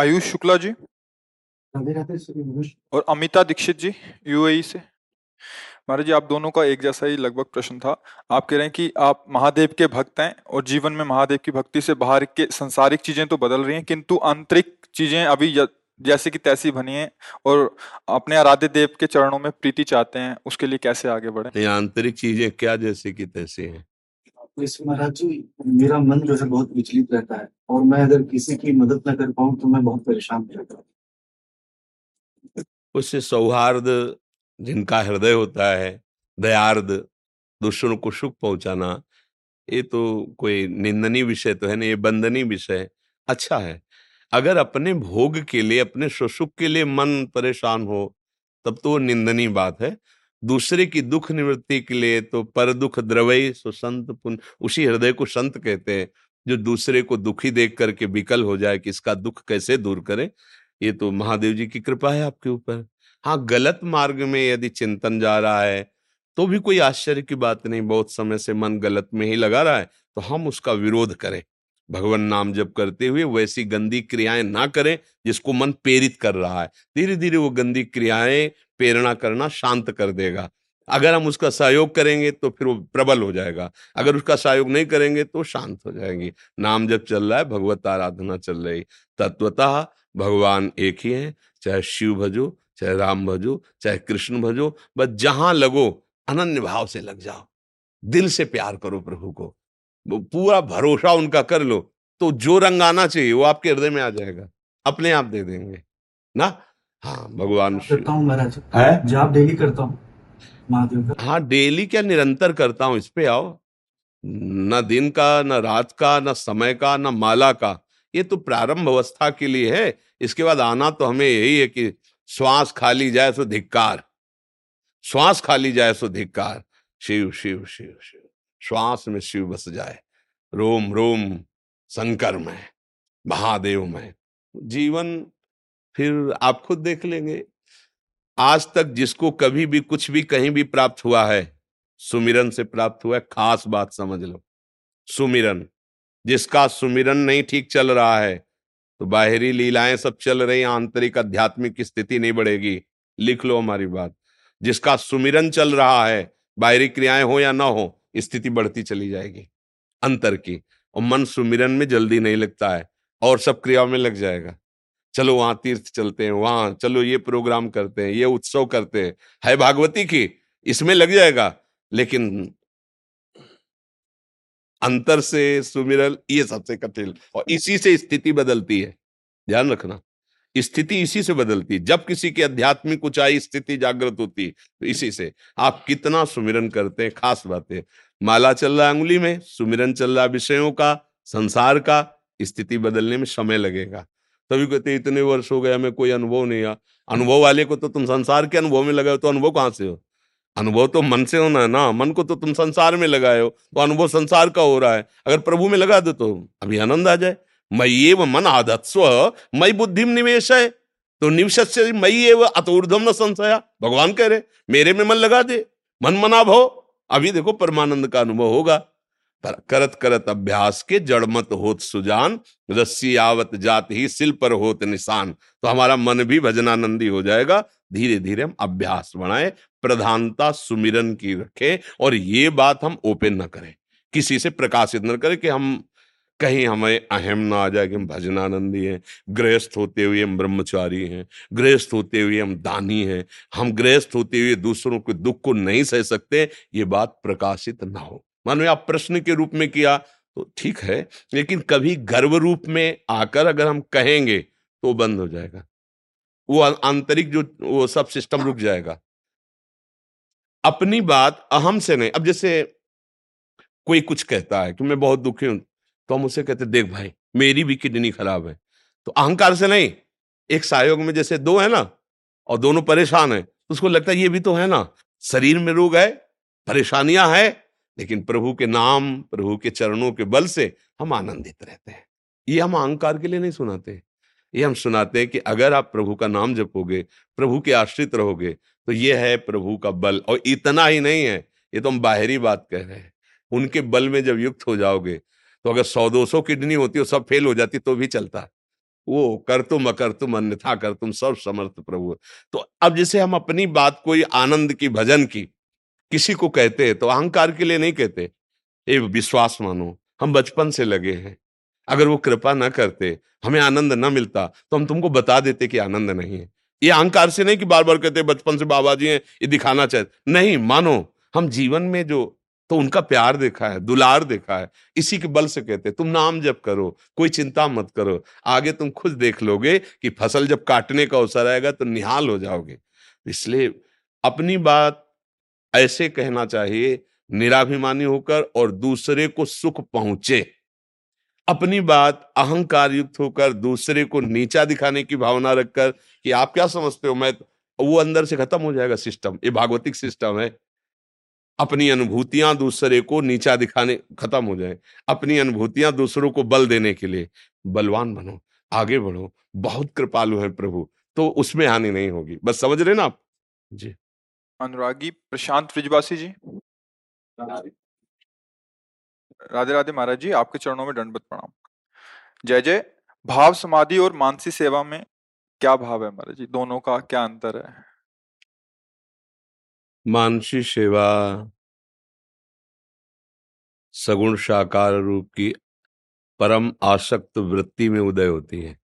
आयुष शुक्ला जी। और अमिता दीक्षित जी यूएई से। महाराज जी आप दोनों का एक जैसा ही लगभग प्रश्न था। आप कह रहे हैं कि आप महादेव के भक्त हैं और जीवन में महादेव की भक्ति से बाहर के संसारिक चीज़ें तो बदल रही हैं किंतु आंतरिक चीज़ें अभी जैसे कि तैसी बनी है और अपने आराध्य देव के चरणों में प्रीति चाहते हैं उसके लिए कैसे आगे बढ़े? आंतरिक चीज़ें क्या जैसे कि तैसी हैं? तो इसमें महाराज जी, मेरा मन जो है बहुत विचलित रहता है और मैं अगर किसी की मदद न कर पाऊँ तो मैं बहुत परेशान रहता हूँ। उससे सौहार्द जिनका हृदय होता है, दयार्द दूसरों को सुख पहुंचाना, ये तो कोई निंदनीय विषय तो है ना ये बंदनीय विषय अच्छा है। अगर अपने भोग के लिए, अपने सुसुख के लिए मन परेशान हो, तब तो वो निंदनीय बात है। दूसरे की दुख निवृत्ति के लिए तो पर दुख द्रवई सो संत पुन, उसी हृदय को संत कहते हैं, जो दूसरे को दुखी देख करके विकल हो जाए कि इसका दुख कैसे दूर करे, ये तो महादेव जी की कृपा है आपके ऊपर। हाँ गलत मार्ग में यदि चिंतन जा रहा है तो भी कोई आश्चर्य की बात नहीं, बहुत समय से मन गलत में ही लगा रहा है तो हम उसका विरोध करें। भगवान नाम जब करते हुए वैसी गंदी क्रियाएँ ना करें, जिसको मन प्रेरित कर रहा है। धीरे धीरे वो गंदी क्रियाएँ प्रेरणा करना शांत कर देगा। अगर हम उसका सहयोग करेंगे तो फिर वो प्रबल हो जाएगा। अगर उसका सहयोग नहीं करेंगे तो शांत हो जाएँगी। नाम जब चल रहा है, भगवत आराधना चल रही। तत्वतः भगवान एक ही है, चाहे शिव भजो, चाहे राम भजो, चाहे कृष्ण भजो, बस जहाँ लगो, अनन्य भाव से लग जाओ। दिल से प्यार करो प्रभु को। पूरा भरोसा उनका कर लो। तो जो रंग आना चाहिए, वो आपके हृदय में आ जाएगा। अपने आप दे देंगे। ना? हाँ भगवान करता हूँ महाराज। जाप डेली करता हूँ महादेव का। हाँ डेली क्या निरंतर करता हूँ? इस पे आओ। न दिन का न रात का न समय का न माला का। ये तो प्रारंभ अवस्था के लिए है। इसके बाद आना तो हमें यही है कि श्वास खाली जाए तो धिक्कार। श्वास खाली जाए तो धिक्कार। शिव शिव शिव शिव। श्वास में शिव बस जाए। रोम रोम शंकर में महादेव में। जीवन फिर आप खुद देख लेंगे। आज तक जिसको कभी भी कुछ भी कहीं भी प्राप्त हुआ है, सुमिरन से प्राप्त हुआ है, खास बात समझ लो। सुमिरन, जिसका सुमिरन नहीं ठीक चल रहा है तो बाहरी लीलाएँ सब चल रही, आंतरिक आध्यात्मिक स्थिति नहीं बढ़ेगी। लिख लो हमारी बात। जिसका सुमिरन चल रहा है, बाहरी क्रियाएँ हो या ना हो, स्थिति बढ़ती चली जाएगी, अंतर की। और मन सुमिरन में जल्दी नहीं लगता है, और सब क्रियाओं में लग जाएगा। चलो वहाँ तीर्थ चलते हैं, वहाँ चलो ये प्रोग्राम करते हैं, ये उत्सव करते हैं। है भागवती की? इसमें लग जाएगा, लेकिन अंतर से, सुमिरल, ये सबसे कठिन और इसी से स्थिति बदलती है। ध्यान रखना, स्थिति इसी से बदलती है। जब किसी की आध्यात्मिक ऊंचाई स्थिति जागृत होती तो इसी से। आप कितना सुमिरन करते हैं, खास बात। है माला चल रहा है अंगुली में, सुमिरन चल रहा विषयों का, संसार का, स्थिति बदलने में समय लगेगा। तभी कहते, इतने वर्ष हो गए, हमें कोई अनुभव नहीं आ अनुभव वाले को तो तुम संसार के अनुभव में लगाए हो तो अनुभव कहाँ से हो? अनुभव तो मन से होना है ना। मन को तो तुम संसार में लगाए हो तो अनुभव संसार का हो रहा है। अगर प्रभु में लगा दो तो अभी आनंद आ जाए। मई एव मन आदत्स्व मई बुद्धि निवेश है तो निवश मई एव अतोर्धम न संशया। भगवान कह रहे, मेरे में मन लगा दे, मन मना भो अभी देखो परमानंद का अनुभव होगा। पर करत करत अभ्यास के जड़मत होत सुजान, रस्सी आवत जात ही सिल पर होत निशान। तो हमारा मन भी भजनानंदी हो जाएगा। धीरे धीरे हम अभ्यास बनाए प्रधानता सुमिरन की रखें और ये बात हम ओपन न करें। किसी से प्रकाशित न करें कि हम कहीं हमें अहम ना आ जाए कि हम भजनानंदी हैं, गृहस्थ होते हुए हम ब्रह्मचारी हैं, गृहस्थ होते हुए हम दानी हैं, हम गृहस्थ होते हुए दूसरों के दुख को नहीं सह सकते, ये बात प्रकाशित ना हो। मानो आप प्रश्न के रूप में किया तो ठीक है, लेकिन कभी गर्व रूप में आकर अगर हम कहेंगे तो बंद हो जाएगा। वो आंतरिक जो, वो सब सिस्टम रुक जाएगा। अपनी बात अहम से नहीं, अब जैसे कोई कुछ कहता है कि मैं बहुत दुखी हूँ तो हम उसे कहते देख भाई, मेरी भी किडनी खराब है। तो अहंकार से नहीं, एक सहयोग में जैसे दो है ना, और दोनों परेशान है तो उसको लगता है, ये भी तो है ना, शरीर में रोग है, परेशानियाँ है लेकिन प्रभु के नाम, प्रभु के चरणों के बल से हम आनंदित रहते हैं। ये हम अहंकार के लिए नहीं सुनाते। ये हम सुनाते हैं कि अगर आप प्रभु का नाम जपोगे, प्रभु के आश्रित रहोगे तो ये है प्रभु का बल। और इतना ही नहीं है, ये तो हम बाहरी बात कह रहे हैं। उनके बल में जब युक्त हो जाओगे तो अगर सौ दो सौ किडनी होती हो सब फेल हो जाती तो भी चलता। वो कर तुम, अकर तुम, अन्यथा कर तुम सब समर्थ प्रभु। तो अब जैसे हम अपनी बात कोई आनंद की, भजन की किसी को कहते तो अहंकार के लिए नहीं कहते। ये विश्वास मानो, हम बचपन से लगे हैं। अगर वो कृपा ना करते, हमें आनंद ना मिलता तो हम तुमको बता देते कि आनंद नहीं है। ये अहंकार से नहीं कि बार बार कहते बचपन से बाबा जी हैं, ये दिखाना चाहते नहीं, मानो, हम जीवन में जो तो उनका प्यार देखा है, दुलार देखा है, इसी के बल से कहते तुम नाम जब करो, कोई चिंता मत करो, आगे तुम खुद देख लोगे कि फ़सल जब काटने का अवसर आएगा तो निहाल हो जाओगे। इसलिए अपनी बात ऐसे कहना चाहिए, निराभिमानी होकर और दूसरे को सुख पहुँचे। अपनी बात अहंकार युक्त होकर दूसरे को नीचा दिखाने की भावना रखकर कि आप क्या समझते हो, मैं वो अंदर से खत्म हो जाएगा सिस्टम, ये भागवतिक सिस्टम है। अपनी अनुभूतियाँ दूसरे को नीचा दिखाने, खत्म हो जाए। अपनी अनुभूतियाँ दूसरों को बल देने के लिए, बलवान बनो, आगे बढ़ो, बहुत कृपालु है प्रभु तो उसमें हानि नहीं होगी। बस समझ रहे ना आप? जी। अनुरागी, प्रशांत ब्रिजवासी जी। राधे राधे महाराज जी, आपके चरणों में दंडवत प्रणाम। जय जय। भाव समाधि और मानसी सेवा में क्या भाव है महाराज जी? दोनों का क्या अंतर है? मानसी सेवा सगुण साकार रूप की परम आसक्त वृत्ति में उदय होती है।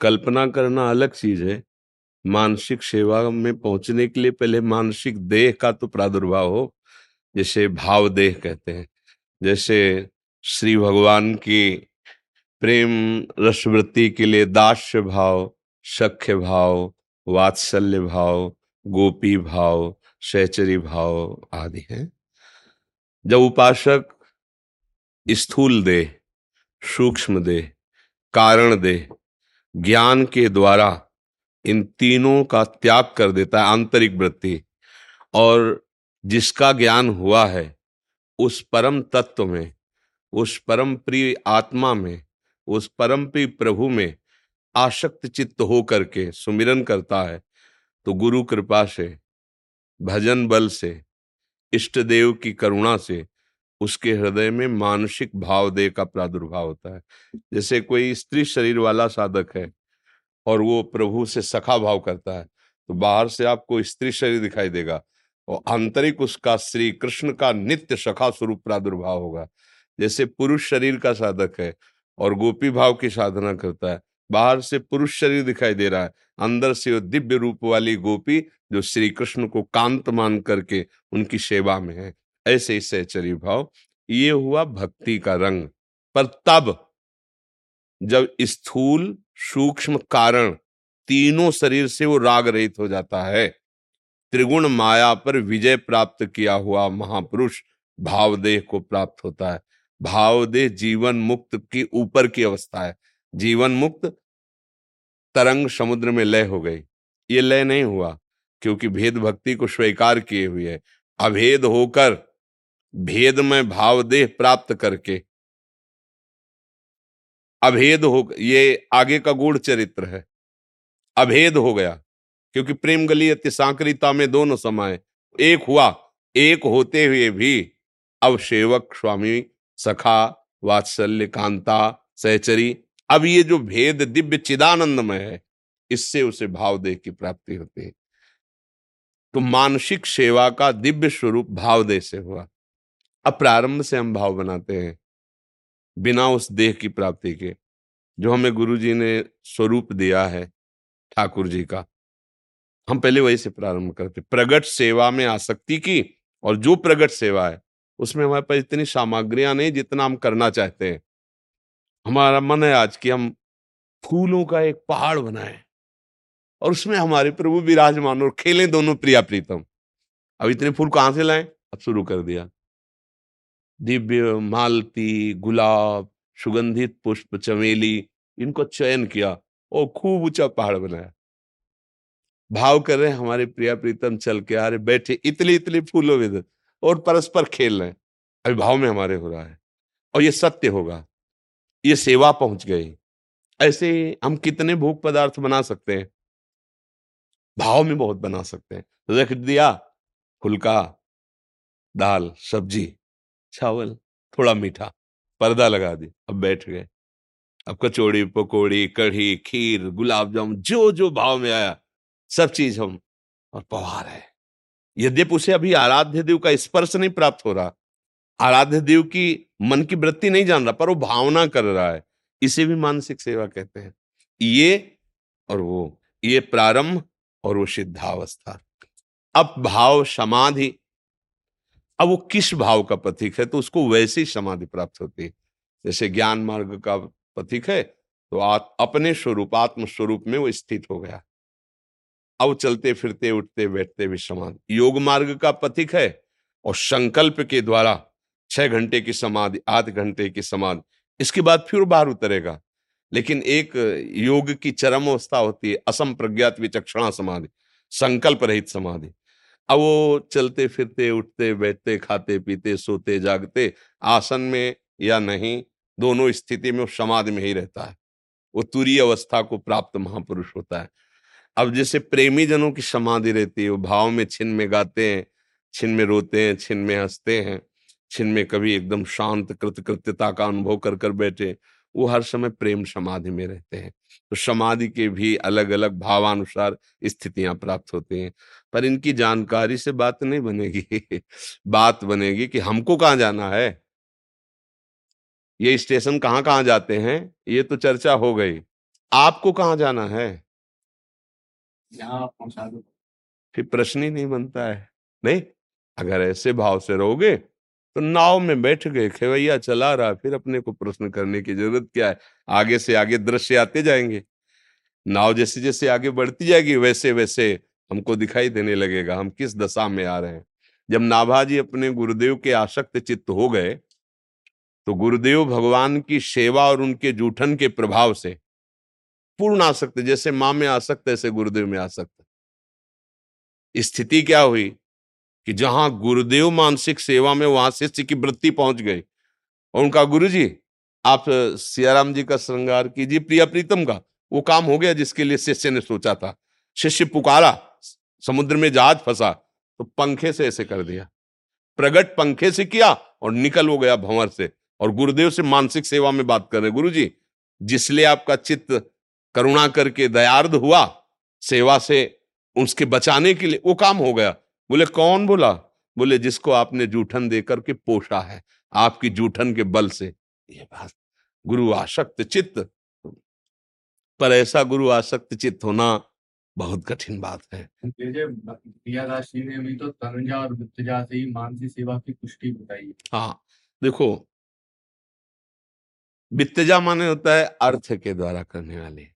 कल्पना करना अलग चीज़ है। मानसिक सेवा में पहुँचने के लिए पहले मानसिक देह का तो प्रादुर्भाव हो, जैसे भाव देह कहते हैं। जैसे श्री भगवान की प्रेम रसवृत्ति के लिए दास्य भाव, सख्य भाव, वात्सल्य भाव, गोपी भाव, सहचरी भाव आदि हैं। जब उपासक स्थूल दे सूक्ष्म दे कारण दे ज्ञान के द्वारा इन तीनों का त्याग कर देता है आंतरिक वृत्ति। और जिसका ज्ञान हुआ है, उस परम तत्व में, उस परम प्रिय आत्मा में, उस परम प्रिय प्रभु में आशक्त चित्त हो करके सुमिरन करता है तो गुरु कृपा से, भजन बल से, इष्ट देव की करुणा से उसके हृदय में मानसिक भाव देह का प्रादुर्भाव होता है। जैसे कोई स्त्री शरीर वाला साधक है और वो प्रभु से सखा भाव करता है। तो बाहर से आपको स्त्री शरीर दिखाई देगा और आंतरिक उसका श्री कृष्ण का नित्य सखा स्वरूप प्रादुर्भाव होगा। जैसे पुरुष शरीर का साधक है और गोपी भाव की साधना करता है। बाहर से पुरुष शरीर दिखाई दे रहा है। अंदर से वो दिव्य रूप वाली गोपी जो श्री कृष्ण को कांत मान करके उनकी सेवा में है। ऐसे ही सहचरी भाव। ये हुआ भक्ति का रंग। पर तब जब स्थूल सूक्ष्म कारण तीनों शरीर से वो राग रहित हो जाता है। त्रिगुण माया पर विजय प्राप्त किया हुआ महापुरुष भावदेह को प्राप्त होता है। भावदेह जीवन मुक्त की ऊपर की अवस्था है। जीवन मुक्त तरंग समुद्र में लय हो गई। ये लय नहीं हुआ, क्योंकि भेद भक्ति को स्वीकार किए हुए है। अभेद होकर भेद में भावदेह प्राप्त करके अभेद हो ये आगे का गूढ़ चरित्र है। अभेद हो गया, क्योंकि प्रेम गली अति सांकरिता में दोनों समय एक हुआ, एक होते हुए भी। अब सेवक, स्वामी, सखा, वात्सल्य, कांता, सहचरी, अब ये जो भेद दिव्य चिदानंदमय है, इससे उसे भाव देह की प्राप्ति होती है। तो मानसिक सेवा का दिव्य स्वरूप भाव देह से हुआ। अब प्रारंभ से हम भाव बनाते हैं। बिना उस देह की प्राप्ति के, जो हमें गुरु जी ने स्वरूप दिया है ठाकुर जी का। हम पहले वही से प्रारंभ करते प्रगट सेवा में आसक्ति की और जो प्रगट सेवा है, उसमें हमारे पास इतनी सामग्रियाँ नहीं जितना हम करना चाहते हैं। हमारा मन है आज कि हम फूलों का एक पहाड़ बनाए और उसमें हमारे प्रभु विराजमान और खेलें दोनों प्रिया प्रीतम। अब इतने फूल कहाँ से लाए? अब शुरू कर दिया। दिव्य मालती, गुलाब, सुगंधित पुष्प, चमेली, इनको चयन किया और खूब ऊँचा पहाड़ बनाया। भाव कर रहे हमारे प्रिया प्रीतम चल के आ रहे, बैठे, इतने इतने फूलों में और परस्पर खेल रहे अभी भाव में हमारे हो रहा है, और ये सत्य होगा, ये सेवा पहुँच गई। ऐसे हम कितने भोग पदार्थ बना सकते हैं? भाव में बहुत बना सकते हैं। रख दिया, फुलका, दाल, सब्ज़ी चावल, थोड़ा मीठा, पर्दा लगा दी, अब बैठ गए। अब कचौड़ी, पकौड़ी, कढ़ी, खीर, गुलाब जामुन जो जो भाव में आया, सब चीज़ हम, और पवार है यद्यप उसे अभी आराध्य देव का स्पर्श नहीं प्राप्त हो रहा, आराध्य देव की मन की वृत्ति नहीं जान रहा, पर वो भावना कर रहा है, इसे भी मानसिक सेवा कहते हैं। ये और वो, ये प्रारंभ और वो सिद्धावस्था। अब भाव, समाधि अब वो किस भाव का प्रतीक है? तो उसको वैसी समाधि प्राप्त होती है। जैसे ज्ञान मार्ग का प्रतीक है तो अपने स्वरूप आत्म स्वरूप में वो स्थित हो गया। अब चलते, फिरते, उठते, बैठते भी समाधि। योग मार्ग का प्रतीक है और संकल्प के द्वारा छह घंटे की समाधि, आठ घंटे की समाधि, इसके बाद फिर बाहर उतरेगा। लेकिन एक योग की चरम अवस्था होती है असम प्रज्ञात विचक्षणा समाधि, संकल्प रहित समाधि। अब वो चलते फिरते उठते, बैठते, खाते, पीते, सोते, जागते, आसन में या नहीं, दोनों स्थिति में समाधि में ही रहता है। वो तुरी अवस्था को प्राप्त महापुरुष होता है। अब जैसे प्रेमी जनों की समाधि रहती है, वो भाव में छिन में गाते हैं छिन में रोते हैं छिन में हँसते हैं छिन में कभी एकदम शांत, कृतकृत्यता का अनुभव कर कर बैठे वो हर समय प्रेम समाधि में रहते हैं। तो समाधि के भी अलग अलग भावानुसार स्थितियाँ प्राप्त होती हैं। पर इनकी जानकारी से बात नहीं बनेगी। बात बनेगी कि हमको कहाँ जाना है? ये स्टेशन कहाँ कहाँ जाते हैं? ये तो चर्चा हो गई। आपको कहाँ जाना है? फिर प्रश्न ही नहीं बनता है। नहीं? अगर ऐसे भाव से रहोगे तो नाव में बैठ गए, खेवैया चला रहा, फिर अपने को प्रश्न करने की ज़रूरत क्या है? आगे से आगे दृश्य आते जाएँगे। नाव जैसे जैसे आगे बढ़ती जाएगी वैसे वैसे हमको दिखाई देने लगेगा, हम किस दशा में आ रहे हैं। जब नाभाजी अपने गुरुदेव के आसक्त चित्त हो गए तो गुरुदेव भगवान की सेवा और उनके जूठन के प्रभाव से पूर्ण आसक्त, जैसे माँ में आसक्त, ऐसे गुरुदेव में आसक्त। स्थिति क्या हुई? कि जहाँ गुरुदेव मानसिक सेवा में वहाँ शिष्य की वृत्ति पहुँच गई। और उनका गुरु जी आप सियाराम जी का श्रृंगार कीजिए, प्रिया प्रीतम का। वो काम हो गया जिसके लिए शिष्य ने सोचा था। शिष्य पुकारा समुद्र में जहाज़ फंसा तो पंखे से ऐसे कर दिया। प्रगट पंखे से किया और निकल हो गया भंवर से। और गुरुदेव से मानसिक सेवा में बात कर रहे गुरु जी जिसलिए आपका चित्त करुणा करके दयार्द हुआ, सेवा से उसके बचाने के लिए वो काम हो गया। बोले कौन बोला? बोले जिसको आपने जूठन देकर के पोषा है आपकी जूठन के बल से। ये बात गुरु आसक्त चित्त। पर ऐसा गुरु आसक्त चित्त होना बहुत कठिन बात है। प्रियादास जी ने भी तो तनुजा और से ही मानसी सेवा की पुष्टि बताई। हाँ देखो वित्तजा माने होता है अर्थ के द्वारा करने वाले।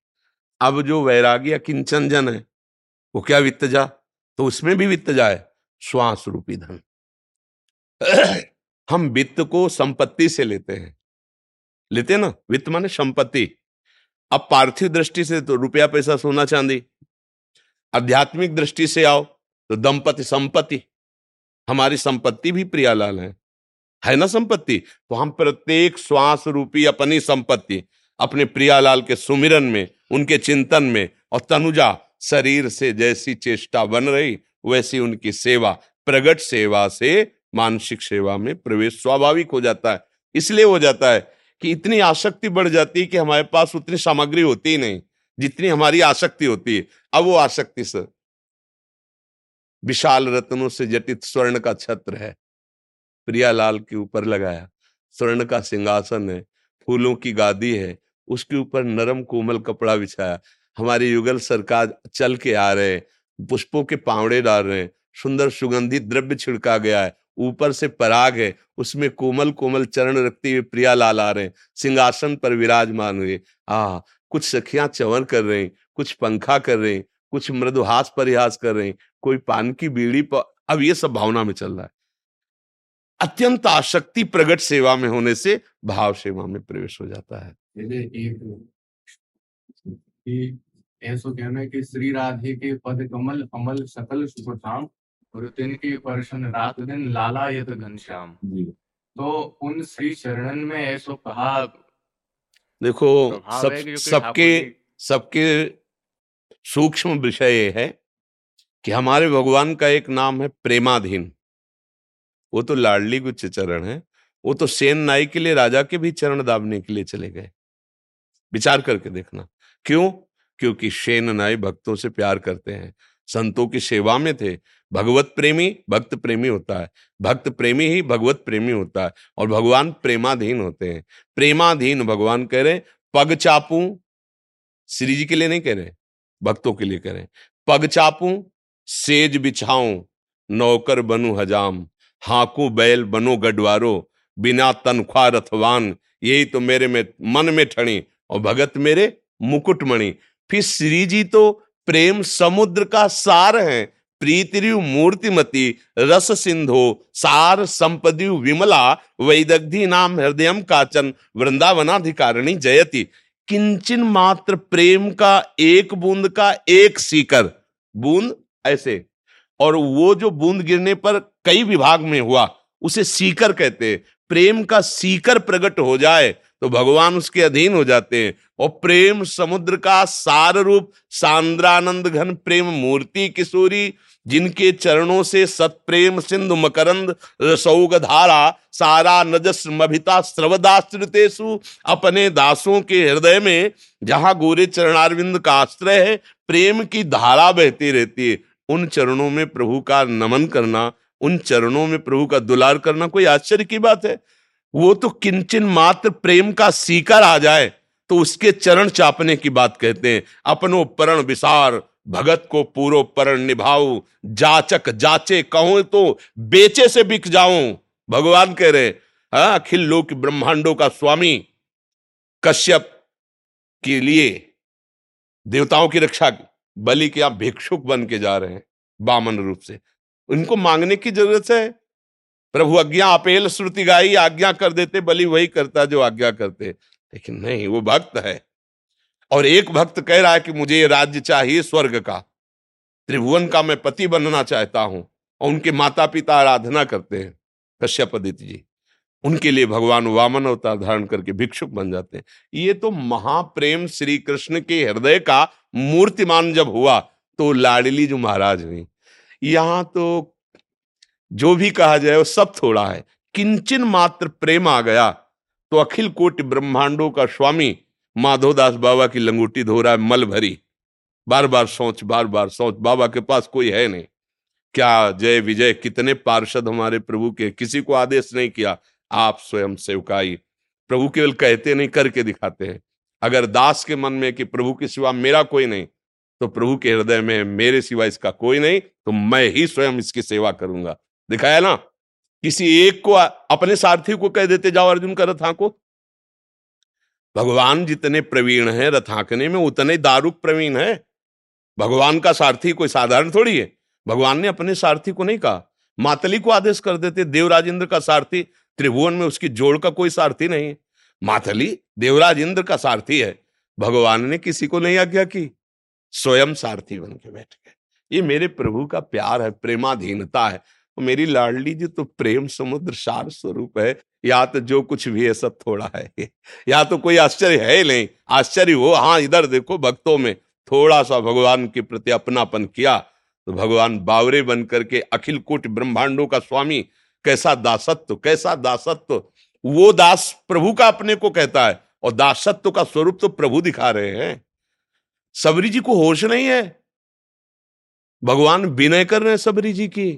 अब जो वैराग्य किंचन जन है वो क्या वित्तजा तो उसमें भी वित्त जाए। श्वास रूपी धन। हम वित्त को संपत्ति से लेते हैं। लेते हैं ना? वित्त माने संपत्ति। अब पार्थिव दृष्टि से तो रुपया पैसा सोना चांदी। आध्यात्मिक दृष्टि से आओ तो दंपति संपत्ति। हमारी संपत्ति भी प्रियालाल है। है ना संपत्ति? तो हम प्रत्येक श्वास रूपी अपनी संपत्ति, अपने प्रियालाल के सुमिरन में, उनके चिंतन में और तनुजा शरीर से जैसी चेष्टा बन रही, वैसी उनकी सेवा, प्रगट सेवा से मानसिक सेवा में प्रवेश स्वाभाविक हो जाता है। इसलिए हो जाता है कि इतनी आसक्ति बढ़ जाती है कि हमारे पास उतनी सामग्री होती ही नहीं, जितनी हमारी आसक्ति होती है। अब वो आसक्ति से विशाल रत्नों से जटित स्वर्ण का छत्र है। प्रियालाल के ऊपर लगाया। स्वर्ण का सिंहासन है, फूलों की गादी है, उसके ऊपर नरम कोमल कपड़ा बिछाया। हमारे युगल सरकार चल के आ रहे पुष्पों के पावड़े डाल रहे हैं, सुंदर सुगंधित द्रव्य छिड़का गया है, ऊपर से पराग है, उसमें कोमल कोमल चरण रखते हुए प्रिया लाल आ रहे हैं, सिंहासन पर विराजमान हुए। आ, कुछ सखियाँ चवन कर रहे हैं, कुछ पंखा कर रहे हैं, कुछ मृदुहास परिहास कर रहे हैं, कोई पान की बीड़ी पर अब ये सब भावना में चल रहा है। अत्यंत आशक्ति प्रगट सेवा में होने से भाव सेवा में प्रवेश हो जाता है। ऐसा कहना है कि श्री राधे के पद कमल अमल सकल सुप्रधाम और तिनके पर्शन रात दिन लाला यत घनश्याम तो उन श्री चरणन में ऐसा कहा देखो सब सबके सबके सूक्ष्म विषय ये है कि हमारे भगवान का एक नाम है प्रेमाधीन। वो तो लाडली गुच्छ चरण है। वो तो सेन नाई के लिए राजा के भी चरण दाबने के लिए चले गए। विचार करके देखना। क्यों? क्योंकि शेन नाई भक्तों से प्यार करते हैं। संतों की सेवा में थे। भगवत प्रेमी, भक्त प्रेमी होता है। भक्त प्रेमी ही भगवत प्रेमी होता है और भगवान प्रेमाधीन होते हैं। प्रेमाधीन भगवान कह रहे पग चापू। श्री जी के लिए नहीं कह रहे, भक्तों के लिए कह रहे पग चापू, सेज बिछाऊं, नौकर बनू हजाम, हाकू बैल बनो गडवारो बिना तनख्वाह रथवान, यही तो मेरे में, मन में ठणी और भगत मेरे मुकुटमणि फिर श्री जी तो प्रेम समुद्र का सार है प्रीतिरु मूर्तिमती, रस सिंधो, सार संपदि विमला, वैदग्धि नाम हृदय काचन, वृंदावनाधिकारिणी जयति। किंचन मात्र प्रेम का एक बूंद का एक सीकर। बूंद ऐसे। और वो जो बूंद गिरने पर कई विभाग में हुआ, उसे सीकर कहते हैं। प्रेम का सीकर प्रकट हो जाए तो भगवान उसके अधीन हो जाते हैं। और प्रेम समुद्र का सार रूप, सांद्रानंद घन प्रेम मूर्ति किशोरी, जिनके चरणों से सत्प्रेम सिंधु मकरंद रसौग धारा सारा नजस मभिता श्रवदाश्रितेशु अपने दासों के हृदय में, जहाँ गोरे चरणारविंद का आश्रय है, प्रेम की धारा बहती रहती है। उन चरणों में प्रभु का नमन करना, उन चरणों में प्रभु का दुलार करना कोई आश्चर्य की बात है? वो तो किंचन मात्र प्रेम का सीकर आ जाए तो उसके चरण चापने की बात कहते हैं। अपनो परण विसार भगत को पूरो परण निभाऊ। जाचक जाचे कहो तो बेचे से बिक जाऊँ। भगवान कह रहे हाँ, अखिल लोक ब्रह्मांडों का स्वामी कश्यप के लिए देवताओं की रक्षा बलि के आप भिक्षुक बन के जा रहे हैं बामन रूप से। उनको मांगने की ज़रूरत है? प्रभु आज्ञा अपेल श्रुति गाई, आज्ञा कर देते, बलि वही करता जो आज्ञा करते। लेकिन नहीं, वो भक्त है। और एक भक्त कह रहा है कि मुझे ये राज्य चाहिए स्वर्ग का। त्रिभुवन का मैं पति बनना चाहता हूँ और उनके माता पिता आराधना करते हैं। कश्यप अदिति जी, उनके लिए भगवान वामन अवतार धारण करके भिक्षुक बन जाते हैं। ये तो महाप्रेम श्री कृष्ण के हृदय का मूर्तिमान जब हुआ तो लाडली जो महाराज हुई। यहाँ तो जो भी कहा जाए वो सब थोड़ा है। किंचन मात्र प्रेम आ गया तो अखिल कोटि ब्रह्मांडों का स्वामी माधोदास बाबा की लंगूटी धो रहा है, मल भरी। बार बार सोच बार बार सोच, बाबा के पास कोई है नहीं। क्या जय विजय, कितने पार्षद हमारे प्रभु के, किसी को आदेश नहीं किया। आप स्वयं सेवकाई। प्रभु केवल कहते नहीं, करके दिखाते हैं। अगर दास के मन में कि प्रभु के सिवा मेरा कोई नहीं तो प्रभु के हृदय में मेरे सिवा इसका कोई नहीं तो मैं ही स्वयं इसकी सेवा करूँगा। दिखाया ना, किसी एक को अपने सारथी को कह देते जाओ अर्जुन का रथा को भगवान जितने प्रवीण है रथाकने में, उतने दारुक प्रवीण है। भगवान का सारथी कोई साधारण थोड़ी है। भगवान ने अपने सारथी को नहीं कहा। मातली को आदेश कर देते देवराज इंद्र का सारथी, त्रिभुवन में उसकी जोड़ का कोई सारथी नहीं है। मातली देवराज इंद्र का सारथी है। भगवान ने किसी को नहीं आज्ञा की। स्वयं सारथी बन के बैठ गए। ये मेरे प्रभु का प्यार है, प्रेमाधीनता है। मेरी लाडली जी तो प्रेम समुद्र सार स्वरूप है, या तो जो कुछ भी है सब थोड़ा है। या तो कोई आश्चर्य है ही नहीं। आश्चर्य हो हाँ इधर देखो भक्तों में थोड़ा सा भगवान के प्रति अपनापन किया तो भगवान बावरे बन करके अखिल कोट ब्रह्मांडों का स्वामी, कैसा दासत्व कैसा दासत्व। वो दास प्रभु का अपने को कहता है, और दासत्व का स्वरूप तो प्रभु दिखा रहे हैं। सबरी जी को होश नहीं है? भगवान विनय कर रहे हैं सबरी जी की।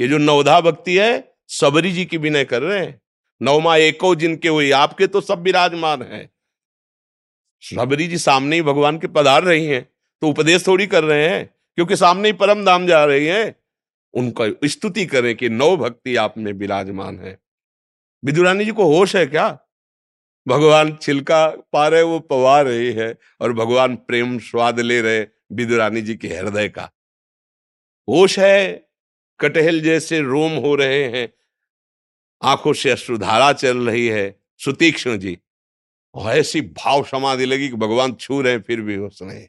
ये जो नवधा भक्ति है, सबरी जी की विनय कर रहे हैं। नवमा एको जिनके हुई आपके तो सब विराजमान है। सबरी जी सामने ही भगवान के पधार रही हैं तो उपदेश थोड़ी कर रहे हैं, क्योंकि सामने ही परम धाम जा रही हैं। उनका स्तुति करें कि नव भक्ति आप में विराजमान है। विदुरानी जी को होश है क्या? भगवान छिलका पा रहे, वो पवा रही है, और भगवान प्रेम स्वाद ले रहे विदुरानी जी के हृदय का। होश है कटहल जैसे रोम हो रहे हैं। आँखों से अश्रुधारा चल रही है। सुतीक्ष्ण जी, और ऐसी भाव समाधि लगी कि भगवान छू रहे फिर भी होश नहीं।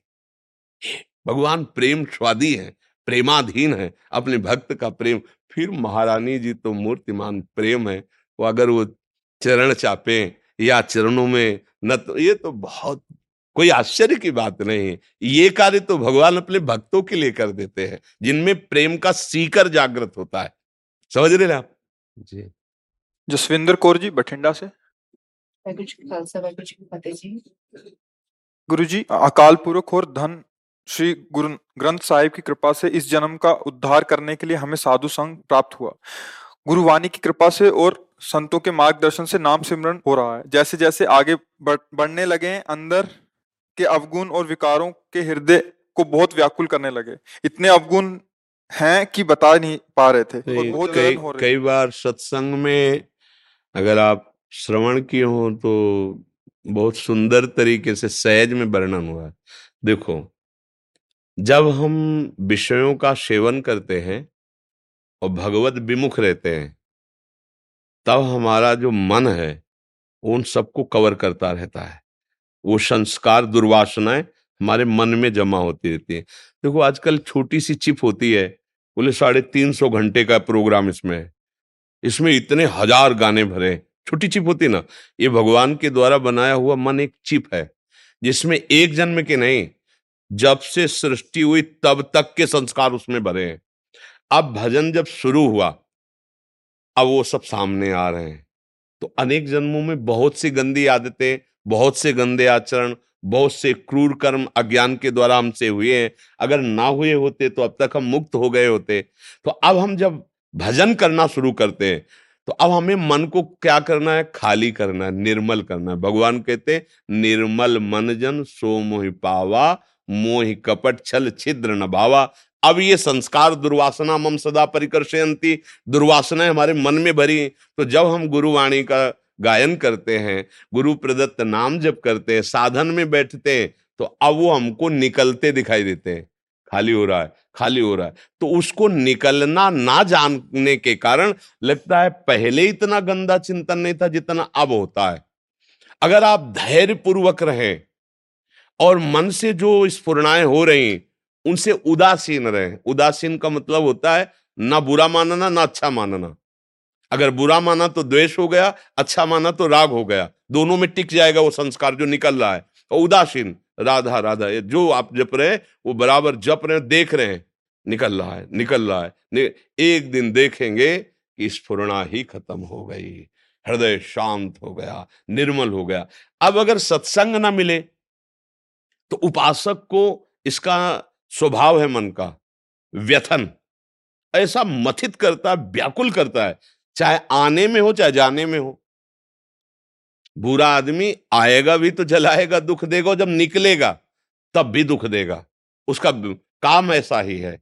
भगवान प्रेम स्वादी है, प्रेमाधीन है, अपने भक्त का प्रेम। फिर महारानी जी तो मूर्तिमान प्रेम है, वो अगर वो चरण चापे या चरणों में न तो ये तो बहुत कोई आश्चर्य की बात नहीं है। ये कार्य तो भगवान अपने भक्तों के लिए कर देते हैं जिनमें प्रेम का सीकर जागृत होता है। समझ रहे आप? जी। जसविंदर कौर जी बठिंडा से। गुरु जी अकाल पुरख और धन श्री गुरु ग्रंथ साहिब की कृपा से इस जन्म का उद्धार करने के लिए हमें साधु संघ प्राप्त हुआ। गुरुवाणी की कृपा से और संतों के मार्गदर्शन से नाम सिमरण हो रहा है। जैसे जैसे आगे बढ़ने लगे अंदर के अवगुण और विकारों के हृदय को बहुत व्याकुल करने लगे। इतने अवगुण हैं कि बता नहीं पा रहे थे और बहुत कई, कई बार सत्संग में अगर आप श्रवण किए हो तो बहुत सुंदर तरीके से सहज में वर्णन हुआ। है देखो जब हम विषयों का सेवन करते हैं और भगवत विमुख रहते हैं तब हमारा जो मन है उन सबको कवर करता रहता है। वो संस्कार दुर्वासनाएँ हमारे मन में जमा होती रहती है। देखो, आजकल छोटी सी चिप होती है, बोले साढ़े तीन सौ घंटे का प्रोग्राम इसमें है। इसमें इतने हज़ार गाने भरे छोटी चिप होती ना, ये भगवान के द्वारा बनाया हुआ मन एक चिप है, जिसमें एक जन्म के नहीं, जब से सृष्टि हुई तब तक के संस्कार उसमें भरे हैं। अब भजन जब शुरू हुआ, अब वो सब सामने आ रहे हैं। तो अनेक जन्मों में बहुत सी गंदी आदतें, बहुत से गंदे आचरण, बहुत से क्रूर कर्म अज्ञान के द्वारा हमसे हुए हैं। अगर ना हुए होते तो अब तक हम मुक्त हो गए होते। तो अब हम जब भजन करना शुरू करते हैं तो अब हमें मन को क्या करना है? खाली करना है, निर्मल करना है। भगवान कहते निर्मल मन जन सो मोहि पावा, मोहि कपट छल छिद्र न भावा। अब ये संस्कार दुर्वासना मम सदा परिकर्षयंती दुर्वासना हमारे मन में भरी। तो जब हम गुरुवाणी का गायन करते हैं, गुरु प्रदत्त नाम जप करते हैं, साधन में बैठते हैं तो अब वो हमको निकलते दिखाई देते हैं। खाली हो रहा है, खाली हो रहा है। तो उसको निकलना ना जानने के कारण लगता है पहले इतना गंदा चिंतन नहीं था जितना अब होता है। अगर आप धैर्य पूर्वक रहे और मन से जो स्फुरणाएँ हो रही उनसे उदासीन रहे। उदासीन का मतलब होता है ना बुरा मानना, ना अच्छा मानना। अगर बुरा माना तो द्वेष हो गया अच्छा माना तो राग हो गया। दोनों में टिक जाएगा वो संस्कार जो निकल रहा है। उदासीन, राधा राधा जो आप जप रहे वो बराबर जप रहे देख रहे हैं। निकल रहा है, निकल रहा है। एक दिन देखेंगे कि स्फुरना ही खत्म हो गई। हृदय शांत हो गया, निर्मल हो गया। अब अगर सत्संग ना मिले तो उपासक को इसका स्वभाव है मन का, व्यथन। ऐसा मथित करता, व्याकुल करता है, चाहे आने में हो, चाहे जाने में हो। बुरा आदमी आएगा भी तो जलाएगा, दुख देगा जब निकलेगा, तब भी दुख देगा। उसका काम ऐसा ही है।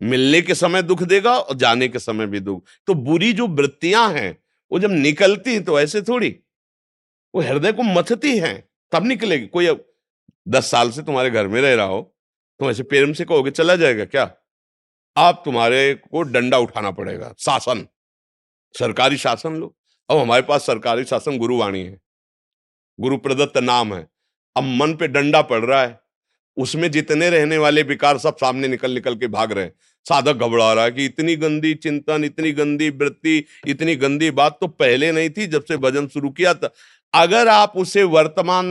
मिलने के समय दुख देगा, और जाने के समय भी दुख। तो बुरी जो वृत्तियाँ हैं, वो जब निकलती हैं तो ऐसे थोड़ी, वो हृदय को मथती हैं, तब निकलेगी। कोई अब दस साल से तुम्हारे घर में रह रहा हो तो ऐसे पेरम से कहोगे, चला जाएगा क्या? आप तुम्हारे को डंडा उठाना पड़ेगा, शासन। सरकारी शासन लो। अब हमारे पास सरकारी शासन गुरुवाणी है। गुरु प्रदत्त नाम है। अब मन पे डंडा पड़ रहा है। उसमें जितने रहने वाले विकार सब सामने निकल निकल के भाग रहे हैं। साधक घबरा रहा है कि इतनी गंदी चिंतन, इतनी गंदी वृत्ति, इतनी गंदी बात तो पहले नहीं थी जब से भजन शुरू किया था। अगर आप उसे वर्तमान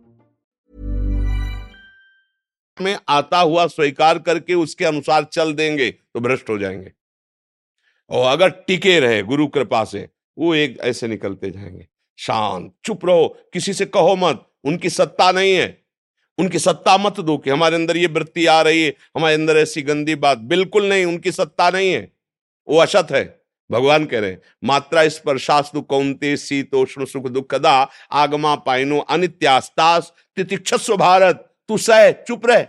में आता हुआ स्वीकार करके उसके अनुसार चल देंगे तो भ्रष्ट हो जाएँगे। और अगर टिके रहे गुरु कृपा से, वो एक ऐसे निकलते जाएँगे। शांत, चुप रहो, किसी से कहो मत, उनकी सत्ता नहीं है। उनकी सत्ता मत दो कि हमारे अंदर ये वृत्ति आ रही है, हमारे अंदर ऐसी गंदी बात बिल्कुल नहीं, उनकी सत्ता नहीं है। वो असत है। भगवान कह रहे हैं, मात्रा स्पर्शास्तु कौनते शीतोष्ण सुख दुखदा, आगमा पाइनो अनित्यास्तास, तितिक्षस्व भारत। तू सह, चुप रह।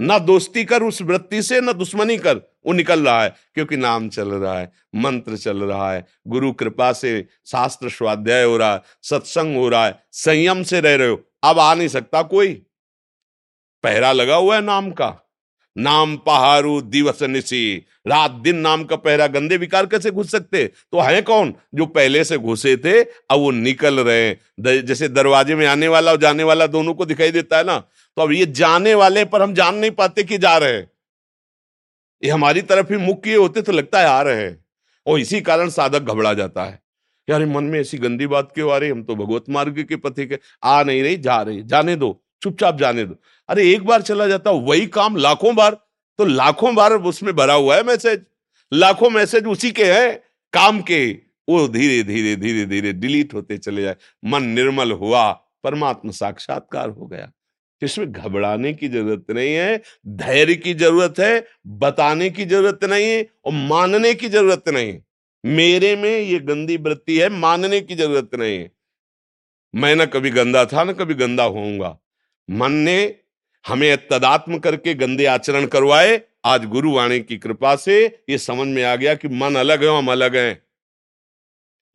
ना दोस्ती कर उस वृत्ति से, ना दुश्मनी कर। वो निकल रहा है, क्योंकि नाम चल रहा है, मंत्र चल रहा है, गुरु कृपा से शास्त्र स्वाध्याय हो रहा है, सत्संग हो रहा है, संयम से रह रहे हो। अब आ नहीं सकता कोई। पहरा लगा हुआ है नाम का। नाम पहाड़ू दिवस निशी रात दिन नाम का पहरा गंदे विकार कैसे घुस सकते? तो है कौन? जो पहले से घुसे थे, अब वो निकल रहे हैं। जैसे दरवाजे में आने वाला और जाने वाला दोनों को दिखाई देता है ना? तो अब ये जाने वाले पर हम जान नहीं पाते कि जा रहे हैं। ये हमारी तरफ़ ही मुख किए होते तो लगता है आ रहे हैं। और इसी कारण साधक घबरा जाता है। यार मन में ऐसी गंदी बात क्यों आ रही हम तो भगवत मार्ग के पति के आ नहीं रही, जा रही जाने दो। चुपचाप जाने दो। अरे, एक बार चला जाता, वही काम लाखों बार। तो लाखों बार उसमें भरा हुआ है मैसेज। लाखों मैसेज उसी के हैं, काम के। वो धीरे धीरे धीरे धीरे डिलीट होते चले जाए। मन निर्मल हुआ, परमात्मा साक्षात्कार हो गया। इसमें घबराने की ज़रूरत नहीं है, धैर्य की ज़रूरत है, बताने की ज़रूरत नहीं है और मानने की ज़रूरत नहीं मेरे में ये गंदी वृत्ति है, मानने की ज़रूरत नहीं है। मैं ना कभी गंदा था, ना कभी गंदा होऊँगा। मन ने हमें तदात्म करके गंदे आचरण करवाए। आज गुरुवाणी की कृपा से ये समझ में आ गया कि मन अलग है, हम अलग हैं।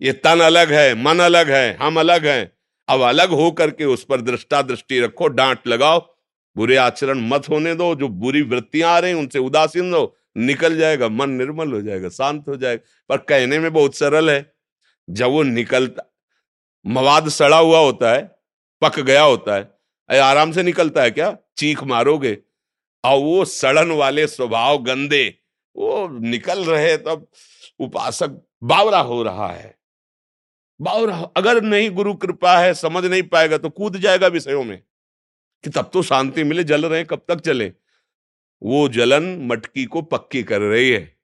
ये तन अलग है, मन अलग है, हम अलग हैं। अब अलग हो करके उस पर दृष्टा दृष्टि रखो, डांट लगाओ। बुरे आचरण मत होने दो, जो बुरी वृत्तियाँ आ रही उनसे उदासीन रहो। निकल जाएगा, मन निर्मल हो जाएगा, शांत हो जाएगा। पर कहने में बहुत सरल है, जब वो निकलता, मवाद सड़ा हुआ होता है, पक गया होता है आराम से निकलता है क्या? चीख मारोगे। और वो सड़न वाले स्वभाव गंदे, वो निकल रहे तब उपासक बावरा हो रहा है। बावरा, अगर नहीं गुरु कृपा है, समझ नहीं पाएगा तो कूद जाएगा विषयों में। कि तब तो शांति मिले, जल रहे कब तक चले वो जलन मटकी को पक्की कर रही है।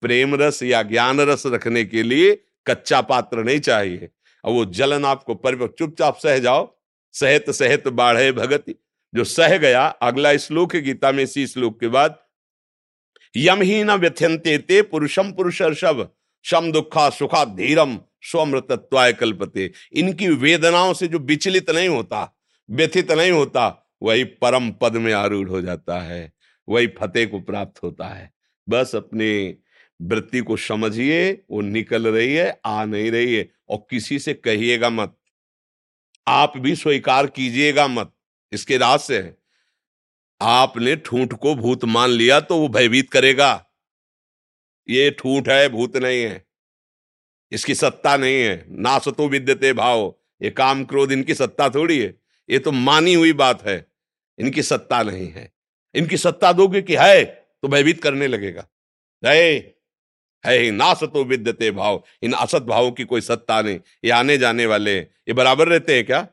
प्रेम रस या ज्ञान रस रखने के लिए कच्चा पात्र नहीं चाहिए। और वो जलन आपको परिपक्व चुपचाप सह जाओ। सहत सहत बाढ़े भगति, जो सह गया, अगला श्लोक, गीता में इसी श्लोक के बाद, यम ही न व्यथ्यंते ते पुरुषम पुरुष शम दुखा सुखा धीरम स्वमृतत्वाय कल्पते। इनकी वेदनाओं से जो विचलित नहीं होता, व्यथित नहीं होता, वही परम पद में आरूढ़ हो जाता है, वही फतेह को प्राप्त होता है। बस अपने वृत्ति को समझिए, वो निकल रही है, आ नहीं रही है, और किसी से कहिएगा मत। आप भी स्वीकार कीजिएगा मत। इसके रहस्य है। आपने ठूठ को भूत मान लिया तो वो भयभीत करेगा। ये ठूठ है, भूत नहीं है। इसकी सत्ता नहीं है। ना सतो विद्यते भाव। ये काम क्रोध, इनकी सत्ता थोड़ी है। ये तो मानी हुई बात है। इनकी सत्ता नहीं है। इनकी सत्ता दोगे कि है तो भयभीत करने लगेगा। है है ही ना सतो विद्यते भाव। इन असत भावों की कोई सत्ता नहीं। ये आने जाने वाले, ये बराबर रहते हैं क्या?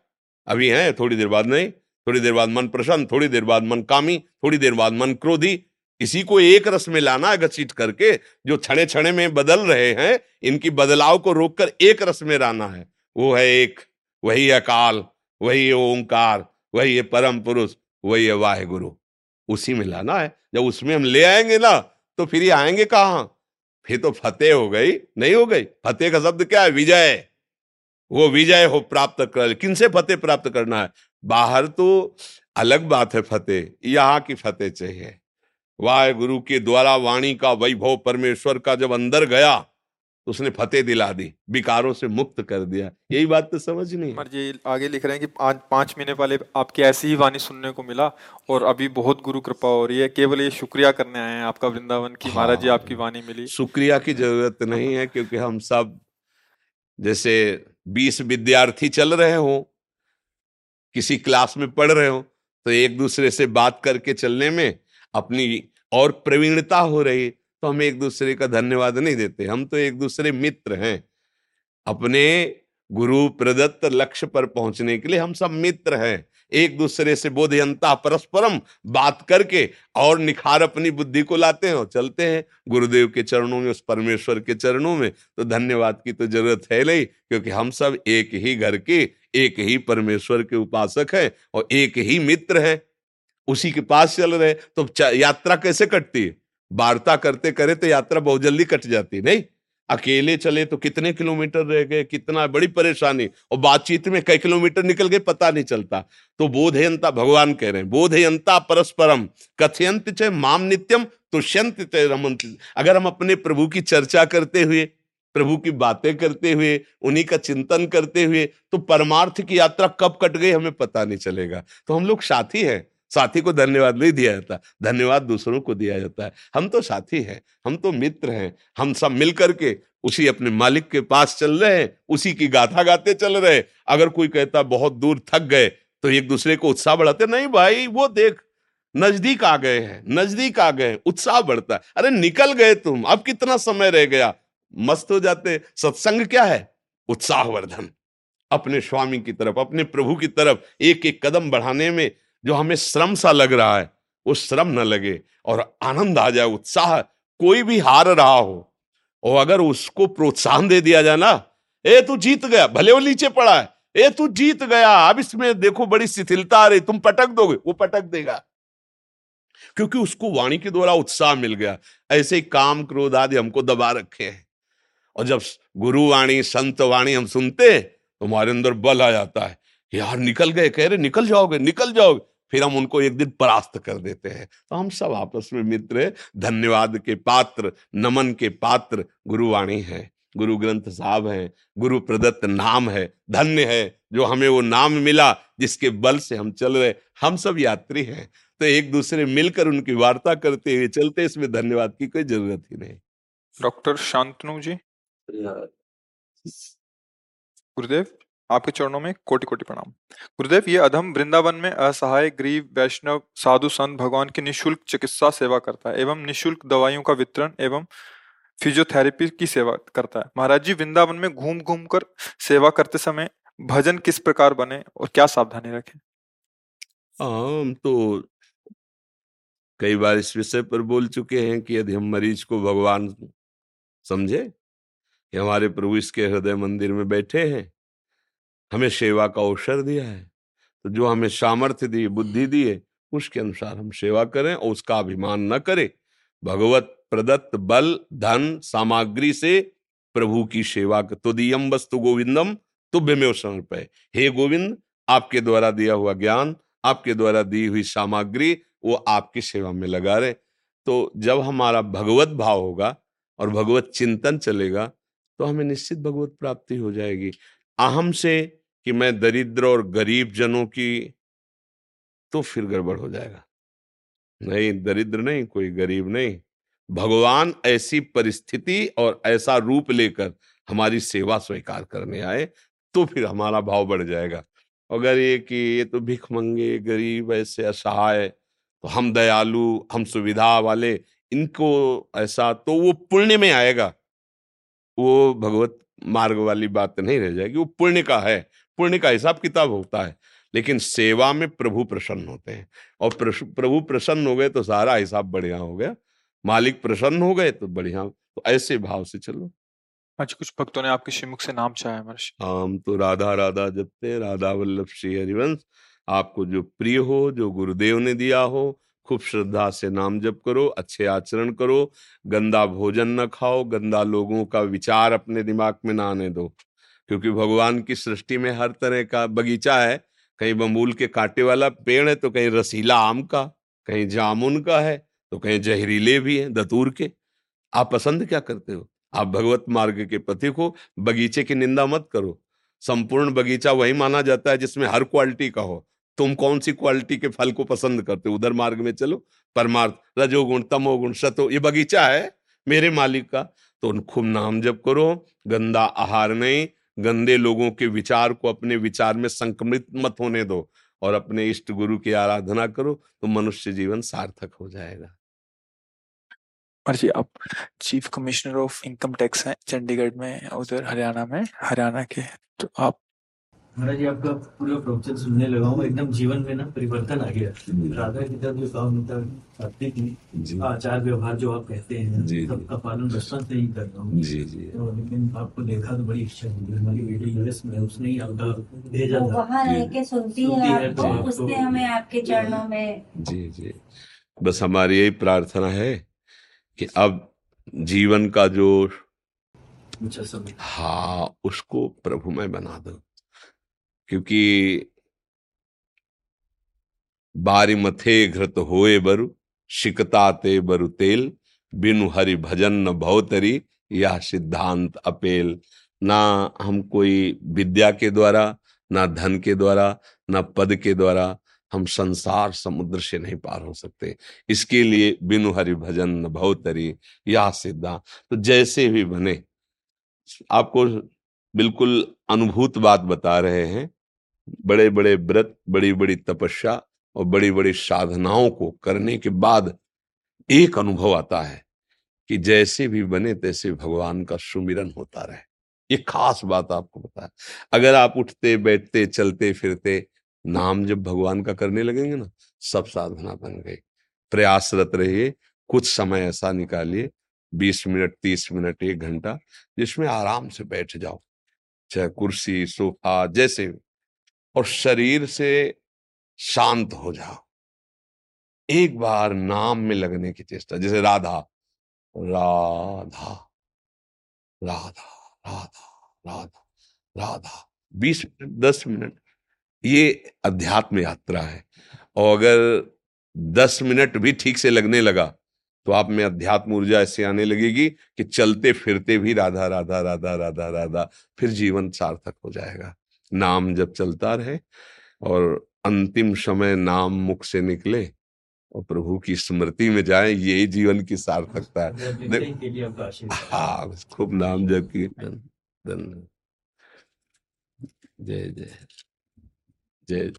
अभी हैं, थोड़ी देर बाद नहीं। थोड़ी देर बाद मन प्रसन्न, थोड़ी देर बाद मन कामी, थोड़ी देर बाद मन क्रोधी। इसी को एक रस में लाना घसीट करके, जो छड़े छड़े में बदल रहे हैं, इनकी बदलाव को रोककर एक रस में लाना है। वो है एक, वही अकाल वही ओंकार, वही है परम पुरुष, वही है वाहे गुरु उसी में लाना है। जब उसमें हम ले आएँगे ना तो फिर ये आएँगे कहाँ? फिर तो फतेह हो गई। नहीं हो गई? फतेह का शब्द क्या है? विजय। वो विजय हो प्राप्त कर। किन से फतेह प्राप्त करना है? बाहर तो अलग बात है फतेह। यहाँ की फतेह चाहिए। वाह, गुरु के द्वारा वाणी का वैभव परमेश्वर का जब अंदर गया तो उसने फतेह दिला दी विकारों से मुक्त कर दिया। यही बात तो समझ नहीं जी आगे लिख रहे हैं कि आज पाँच महीने पहले आपकी ऐसी ही वाणी सुनने को मिला और अभी बहुत गुरु कृपा हो रही है। केवल ये शुक्रिया करने आए हैं आपका वृंदावन की। महाराज जी हाँ। आपकी वाणी मिली। शुक्रिया की ज़रूरत नहीं है क्योंकि हम सब जैसे बीस विद्यार्थी चल रहे हो किसी क्लास में पढ़ रहे हो तो एक दूसरे से बात करके चलने में अपनी और प्रवीणता हो रही। तो हम एक दूसरे का धन्यवाद नहीं देते। हम तो एक दूसरे मित्र हैं। अपने गुरु प्रदत्त लक्ष्य पर पहुँचने के लिए हम सब मित्र हैं। एक दूसरे से बोधयंता परस्परम बात करके और निखार अपनी बुद्धि को लाते हैं और चलते हैं। गुरुदेव के चरणों में, उस परमेश्वर के चरणों में तो धन्यवाद की तो ज़रूरत है नहीं, क्योंकि हम सब एक ही घर के, एक ही परमेश्वर के उपासक हैं और एक ही मित्र हैं। उसी के पास चल रहे तो यात्रा कैसे कटती है? वार्ता करते करे तो यात्रा बहुत जल्दी कट जाती नहीं? अकेले चले तो कितने किलोमीटर रह गए, कितना बड़ी परेशानी। और बातचीत में कई किलोमीटर निकल गए, पता नहीं चलता। तो बोधयंता भगवान कह रहे हैं बोधयंता परस्परम, कथयंत चे माम नित्यम, तुष्यंत चे रमंत। अगर हम अपने प्रभु की चर्चा करते हुए, प्रभु की बातें करते हुए, उन्हीं का चिंतन करते हुए तो परमार्थ की यात्रा कब कट गई हमें पता नहीं चलेगा। तो हम लोग साथी हैं। साथी को धन्यवाद नहीं दिया जाता, धन्यवाद दूसरों को दिया जाता है। हम तो साथी हैं, हम तो मित्र हैं, हम सब मिल करके उसी अपने मालिक के पास चल रहे हैं, उसी की गाथा गाते चल रहे अगर कोई कहता बहुत दूर थक गए तो एक दूसरे को उत्साह बढ़ाते, नहीं भाई, वो देख, नज़दीक आ गए हैं, नज़दीक आ गए उत्साह बढ़ता है। अरे, निकल गए तुम, अब कितना समय रह गया? मस्त हो जाते सत्संग क्या है? उत्साहवर्धन। अपने स्वामी की तरफ़, अपने प्रभु की तरफ़ एक एक कदम बढ़ाने में जो हमें श्रम सा लग रहा है, वो श्रम न लगे और आनंद आ जाए, उत्साह कोई भी हार रहा हो। और अगर उसको प्रोत्साहन दे दिया जाए ना, ए, तू जीत गया, भले वो नीचे पड़ा है, ए, तू जीत गया, अब इसमें देखो बड़ी शिथिलता आ रही, तुम पटक दोगे? वो पटक देगा। क्योंकि उसको वाणी के द्वारा उत्साह मिल गया। ऐसे ही काम क्रोध आदि हमको दबा रखे हैं। और जब गुरु वाणी, संत वाणी हम सुनते तो हमारे अंदर बल आ जाता है। यार, निकल गए, कह रहे, निकल जाओगे निकल जाओगे। फिर हम उनको एक दिन परास्त कर देते हैं। तो हम सब आपस में मित्र धन्यवाद के पात्र नमन के पात्र गुरुवाणी है। गुरु ग्रंथ साहब है। गुरु प्रदत्त नाम है। धन्य है जो हमें वो नाम मिला जिसके बल से हम चल रहे। हम सब यात्री हैं। तो एक दूसरे मिलकर उनकी वार्ता करते हुए चलते इसमें धन्यवाद की कोई ज़रूरत ही नहीं। डॉक्टर शांतनु जी। गुरुदेव। आपके चरणों में कोटि कोटि प्रणाम। गुरुदेव, ये अधम वृंदावन में असहाय, गरीब, वैष्णव, साधु संत भगवान की निशुल्क चिकित्सा सेवा करता है एवं निशुल्क दवाइयों का वितरण एवं फिजियोथेरेपी की सेवा करता है। महाराज जी, वृंदावन में घूम घूम कर सेवा करते समय भजन किस प्रकार बने और क्या सावधानी रखें? हम तो कई बार इस विषय पर बोल चुके हैं कि यदि हम मरीज़ को भगवान समझे कि हमारे प्रभु इसके हृदय मंदिर में बैठे हैं हमें सेवा का अवसर दिया है। तो जो हमें सामर्थ्य दी बुद्धि दी है उसके अनुसार हम सेवा करें और उसका अभिमान न करें। भगवत प्रदत्त बल, धन, सामग्री से प्रभु की सेवा तो दियम वस्तु गोविंदम, तुभ्य में समर्पय। हे गोविंद, आपके द्वारा दिया हुआ ज्ञान, आपके द्वारा दी हुई सामग्री, वो आपकी सेवा में लगा रहे। तो जब हमारा भगवत भाव होगा और भगवत चिंतन चलेगा तो हमें निश्चित भगवत प्राप्ति हो जाएगी। अहम से कि मैं दरिद्र और गरीब जनों की तो फिर गड़बड़ हो जाएगा। नहीं, दरिद्र नहीं, कोई गरीब नहीं। भगवान ऐसी परिस्थिति और ऐसा रूप लेकर हमारी सेवा स्वीकार करने आए तो फिर हमारा भाव बढ़ जाएगा। अगर ये कि ये तो भिख मंगे, गरीब ऐसे असहाय तो हम दयालु, हम सुविधा वाले, इनको ऐसा तो वो पुण्य में आएगा। वो भगवत मार्ग वाली बात नहीं रह जाएगी, वो पुण्य का है। पुण्य का हिसाब किताब होता है लेकिन सेवा में प्रभु प्रसन्न होते हैं। और प्रभु प्रसन्न हो गए तो सारा हिसाब बढ़िया हो गया। मालिक प्रसन्न हो गए तो बढ़िया तो ऐसे भाव से चलो। अच्छा कुछ भक्तों ने आपके श्रीमुख से नाम चाहे महर्षि। हम तो राधा राधा जपते राधा वल्लभ श्री हरिवंश। आपको जो प्रिय हो जो गुरुदेव ने दिया हो खूब श्रद्धा से नाम जप करो अच्छे आचरण करो गंदा भोजन न खाओ गंदा लोगों का विचार अपने दिमाग में ना आने दो। क्योंकि भगवान की सृष्टि में हर तरह का बगीचा है। कहीं बम्बूल के कांटे वाला पेड़ है तो कहीं रसीला आम का, कहीं जामुन का है तो कहीं जहरीले भी हैं, दतूर के। आप पसंद क्या करते हो? आप भगवत मार्ग के पथिक हो, बगीचे की निंदा मत करो। संपूर्ण बगीचा वही माना जाता है जिसमें हर क्वालिटी का हो। तुम कौन सी क्वालिटी के फल को पसंद करते हो? उधर मार्ग में चलो, परमार्थ, रजोगुण, तमोगुण सतो ये बगीचा है मेरे मालिक का। तो उन खूब नाम जप करो, गंदा आहार नहीं गंदे लोगों के विचार को अपने विचार में संक्रमित मत होने दो और अपने इष्ट गुरु की आराधना करो तो मनुष्य जीवन सार्थक हो जाएगा। जी आप chief commissioner of income tax हैं चंडीगढ़ में, उधर हरियाणा में, हरियाणा के तो आप महाराज जी आपका पूरा प्रवचन सुनने लगा हूँ। एकदम जीवन में ना परिवर्तन आ गया। राधा की तरफ़ जो काम सात्विक आचार व्यवहार जो आप कहते हैं सबका पालन बचपन से ही कर रहा हूँ। जी जी। तो लेकिन आपको देखा तो बड़ी इच्छा हुई हमारी बेटी यूएस में उसने ही आपका भेजा था। वहाँ रह के सुनती है आपको उसने हमें आपके चरणों में जी जी। बस हमारी यही प्रार्थना है कि अब जीवन का जो हाँ उसको प्रभु में बना दो। क्योंकि बारी मथे घृत होए बरु, शिकताते बरु तेल, बिनु हरि भजन न भवतरी यह सिद्धांत अपेल। ना हम कोई विद्या के द्वारा, ना धन के द्वारा, ना पद के द्वारा हम संसार समुद्र से नहीं पार हो सकते। इसके लिए बिनु हरि भजन न भवतरी यह सिद्धांत। तो जैसे भी बने, आपको बिल्कुल अनुभूत बात बता रहे हैं। बड़े बड़े व्रत बड़ी बड़ी तपस्या और बड़ी बड़ी साधनाओं को करने के बाद एक अनुभव आता है कि जैसे भी बने तैसे भगवान का सुमिरन होता रहे। ये खास बात आपको बता है। अगर आप उठते, बैठते, चलते, फिरते, नाम जब भगवान का करने लगेंगे ना, सब साधना बन गई। प्रयासरत रहिए, कुछ समय ऐसा निकालिए, बीस मिनट, तीस मिनट, एक घंटा, जिसमें आराम से बैठ जाओ। चाहे कुर्सी, सोफा, जैसे भी और शरीर से शांत हो जाओ। एक बार नाम में लगने की चेष्टा, जैसे राधा राधा राधा राधा राधा राधा, बीस मिनट, दस मिनट, ये अध्यात्म यात्रा है। और अगर दस मिनट भी ठीक से लगने लगा तो आप में अध्यात्म ऊर्जा ऐसे आने लगेगी कि चलते फिरते भी राधा राधा राधा राधा राधा, फिर जीवन सार्थक हो जाएगा। नाम जब चलता रहे और अंतिम समय नाम मुख से निकले और प्रभु की स्मृति में जाए ये जीवन की सार्थकता है। हाँ खूब नाम जब की जय जय। जय।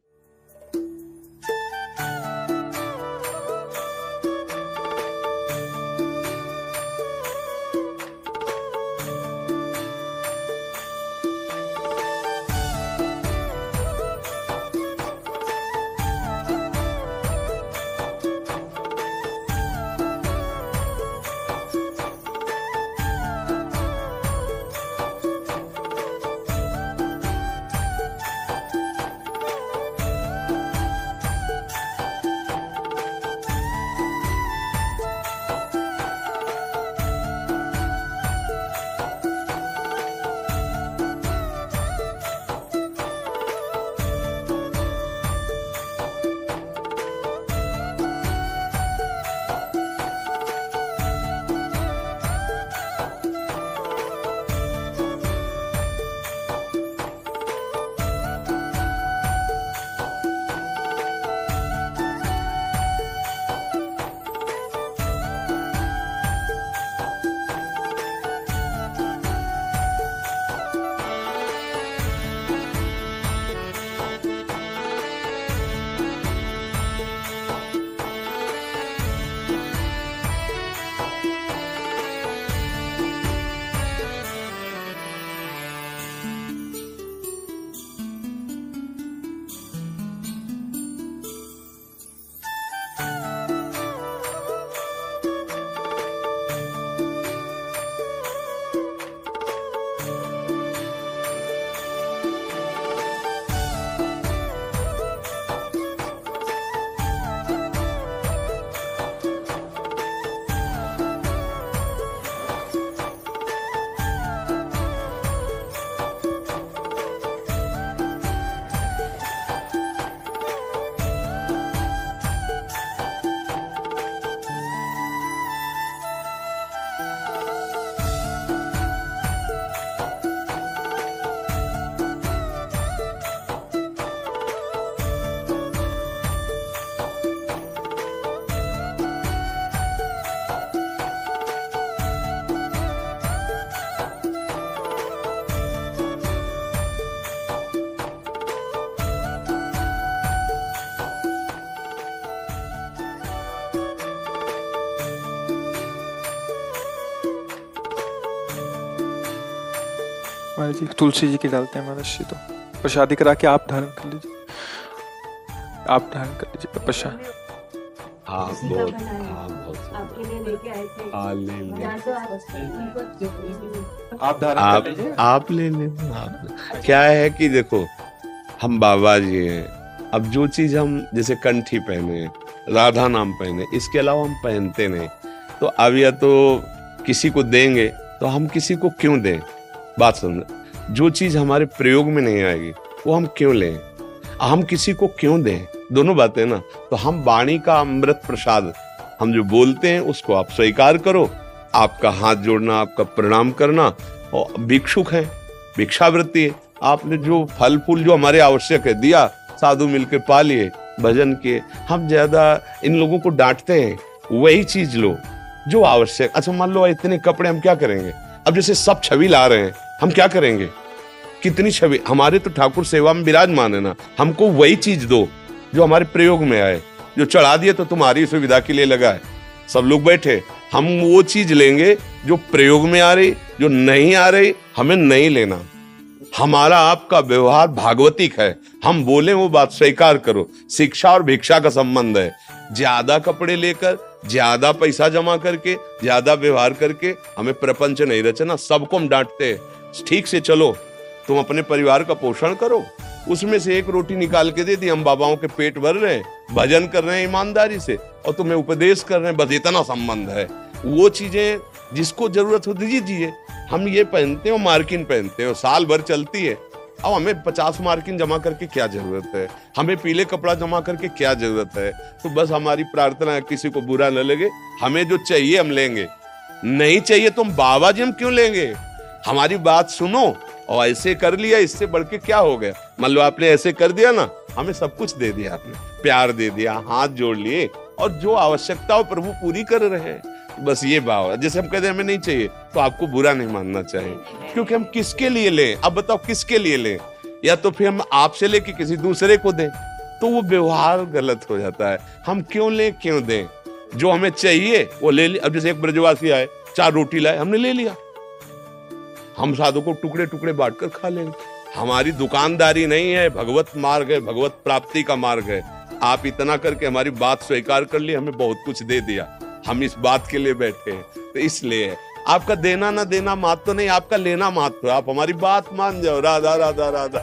जी तुलसी जी की डालते हैं महाराज जी तो। प्रसादी करा के आप धारण कर लीजिए। आप धारण कर लीजिए प्रसाद हाँ बहुत हाँ। बहुत आपके लिए लेके आए थे। ले ले। यहाँ तो आप- आप धारण आप आप ले ले। आप क्या है कि देखो हम बाबा जी हैं। अब जो चीज़ हम जैसे कंठी पहने राधा नाम पहने इसके अलावा हम पहनते नहीं। तो अब या तो किसी को देंगे तो हम किसी को क्यों दें? बात समझ जो चीज़ हमारे प्रयोग में नहीं आएगी, वो हम क्यों लें? हम किसी को क्यों दें? दोनों बातें ना। तो हम वाणी का अमृत प्रसाद, हम जो बोलते हैं, उसको आप स्वीकार करो। आपका हाथ जोड़ना, आपका प्रणाम करना, और भिक्षुक है, भिक्षावृत्ति है। आपने जो फल फूल जो हमारे आवश्यक है, दिया, साधु मिलकर पा लिए भजन किए, हम ज़्यादा इन लोगों को डांटते हैं। वही चीज़ लो, जो आवश्यक। अच्छा मान लो, इतने कपड़े हम क्या करेंगे? अब जैसे सब छवि ला रहे हैं, हम क्या करेंगे? कितनी छवि। हमारे तो ठाकुर सेवा में विराजमान है ना। हमको वही चीज़ दो, जो हमारे प्रयोग में आए। जो चढ़ा दिए तो तुम्हारी सुविधा के लिए लगा है। सब लोग बैठे। हम वो चीज़ लेंगे, जो प्रयोग में आ रही, जो नहीं आ रही, हमें नहीं लेना। हमारा आपका व्यवहार भागवतिक है। हम बोले वो बात स्वीकार करो। शिक्षा और भिक्षा का संबंध है। ज़्यादा कपड़े लेकर, ज़्यादा पैसा जमा करके, ज़्यादा व्यवहार करके, हमें प्रपंच नहीं रचना। सबको हम डांटते ठीक से चलो। तुम अपने परिवार का पोषण करो। उसमें से एक रोटी निकाल के दे दी, हम बाबाओं के पेट भर रहे हैं, भजन कर रहे हैं ईमानदारी से, और तुम्हें उपदेश कर रहे हैं, बस इतना संबंध है। वो चीज़ें जिसको ज़रूरत हो, दीजिए हम ये पहनते हैं मार्किन पहनते हैं साल भर चलती है। अब हमें पचास मार्किन जमा करके क्या ज़रूरत है? हमें पीले कपड़ा जमा करके क्या ज़रूरत है? तो बस हमारी प्रार्थना है, किसी को बुरा न लगे, हमें जो चाहिए हम लेंगे। नहीं चाहिए तो हम बाबा जी हम क्यों लेंगे? हमारी बात सुनो और ऐसे कर लिया, इससे बढ़ के क्या हो गया? मान लो आपने ऐसे कर दिया ना, हमें सब कुछ दे दिया आपने। प्यार दे दिया, हाथ जोड़ लिए, और जो आवश्यकता हो प्रभु पूरी कर रहे हैं। बस ये भाव है। जैसे हम कहते हैं, हमें नहीं चाहिए तो आपको बुरा नहीं मानना चाहिए। क्योंकि हम किसके लिए लें? अब बताओ, किसके लिए लें? या तो फिर हम आपसे ले लेके किसी दूसरे को दें? तो वो व्यवहार गलत हो जाता है। हम क्यों लें, क्यों दें? जो हमें चाहिए, वो ले लिया अब जैसे एक ब्रजवासी आए, चार रोटी लाए, हमने ले लिया। हम साधु को टुकड़े टुकड़े बांट कर खा लेंगे। हमारी दुकानदारी नहीं है, भगवत मार्ग है, भगवत प्राप्ति का मार्ग है। आप इतना करके हमारी बात स्वीकार कर ली, हमें बहुत कुछ दे दिया। हम इस बात के लिए बैठे हैं तो इसलिए आपका देना ना देना मात तो नहीं, आपका लेना मात तो। आप हमारी बात मान जाओ। राधा राधा राधा।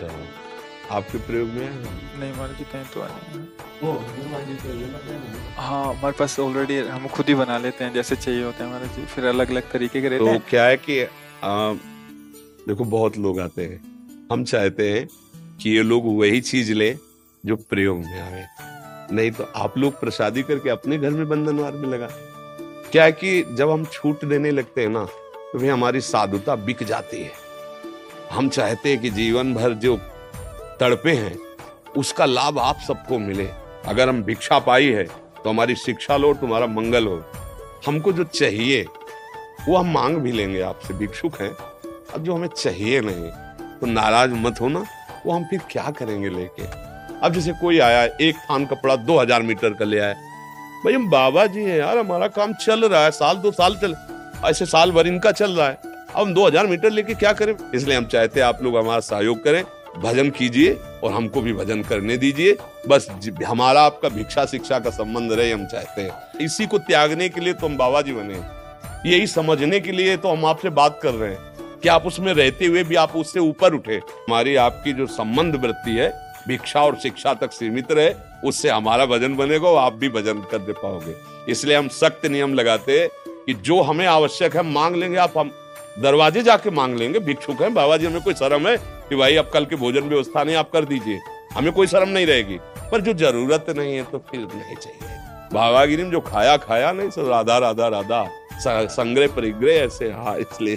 अच्छा। आपके प्रयोग में नहीं महाराज जी कहीं तो नहीं है। हमारे पास ऑलरेडी हम खुद ही बना लेते हैं जैसे चाहिए होते हैं महाराज जी फिर अलग अलग तरीके के रहते तो हैं। क्या है कि आ, देखो बहुत लोग आते हैं। हम चाहते हैं कि ये लोग वही चीज़ लें जो प्रयोग में आवे नहीं तो आप लोग प्रसादी करके अपने घर में बंधनवार में लगा। क्या है कि जब हम छूट देने लगते हैं ना तो भी हमारी साधुता बिक जाती है। हम चाहते हैं कि जीवन भर जो तड़पे हैं, उसका लाभ आप सबको मिले। अगर हम भिक्षा पाई है तो हमारी शिक्षा लो, तुम्हारा मंगल हो। हमको जो चाहिए, वो हम मांग भी लेंगे आपसे, भिक्षुक हैं। अब जो हमें चाहिए नहीं तो नाराज़ मत होना, वो हम फिर क्या करेंगे लेके? अब जैसे कोई आया, एक थान कपड़ा दो हज़ार मीटर का ले आए भाई, हम बाबा जी हैं यार, हमारा काम चल रहा है, साल दो साल चल, ऐसे साल भर इनका चल रहा है। हम दो हज़ार मीटर लेके क्या करें? इसलिए हम चाहते हैं आप लोग हमारा सहयोग करें, भजन कीजिए और हमको भी भजन करने दीजिए। बस हमारा आपका भिक्षा शिक्षा का संबंध रहे, हम चाहते हैं। इसी को त्यागने के लिए तो हम बाबा जी बने यही समझने के लिए तो हम आपसे बात कर रहे हैं कि आप उसमें रहते हुए भी आप उससे ऊपर उठे। हमारी आपकी जो संबंध वृत्ति है, भिक्षा और शिक्षा तक सीमित रहे, उससे हमारा भजन बनेगा और आप भी भजन कर दे पाओगे। इसलिए हम सख्त नियम लगाते कि जो हमें आवश्यक है मांग लेंगे, आप हम दरवाजे जाके मांग लेंगे, भिक्षुक हैं बाबा जी हमें कोई शर्म है कि भाई अब कल के भोजन व्यवस्था नहीं, आप कर दीजिए। हमें कोई शर्म नहीं रहेगी। पर जो ज़रूरत नहीं है तो फिर नहीं चाहिए। भावागिरी में जो खाया खाया नहीं सर राधा राधा राधा संग्रह, परिग्रह ऐसे हाँ इसलिए।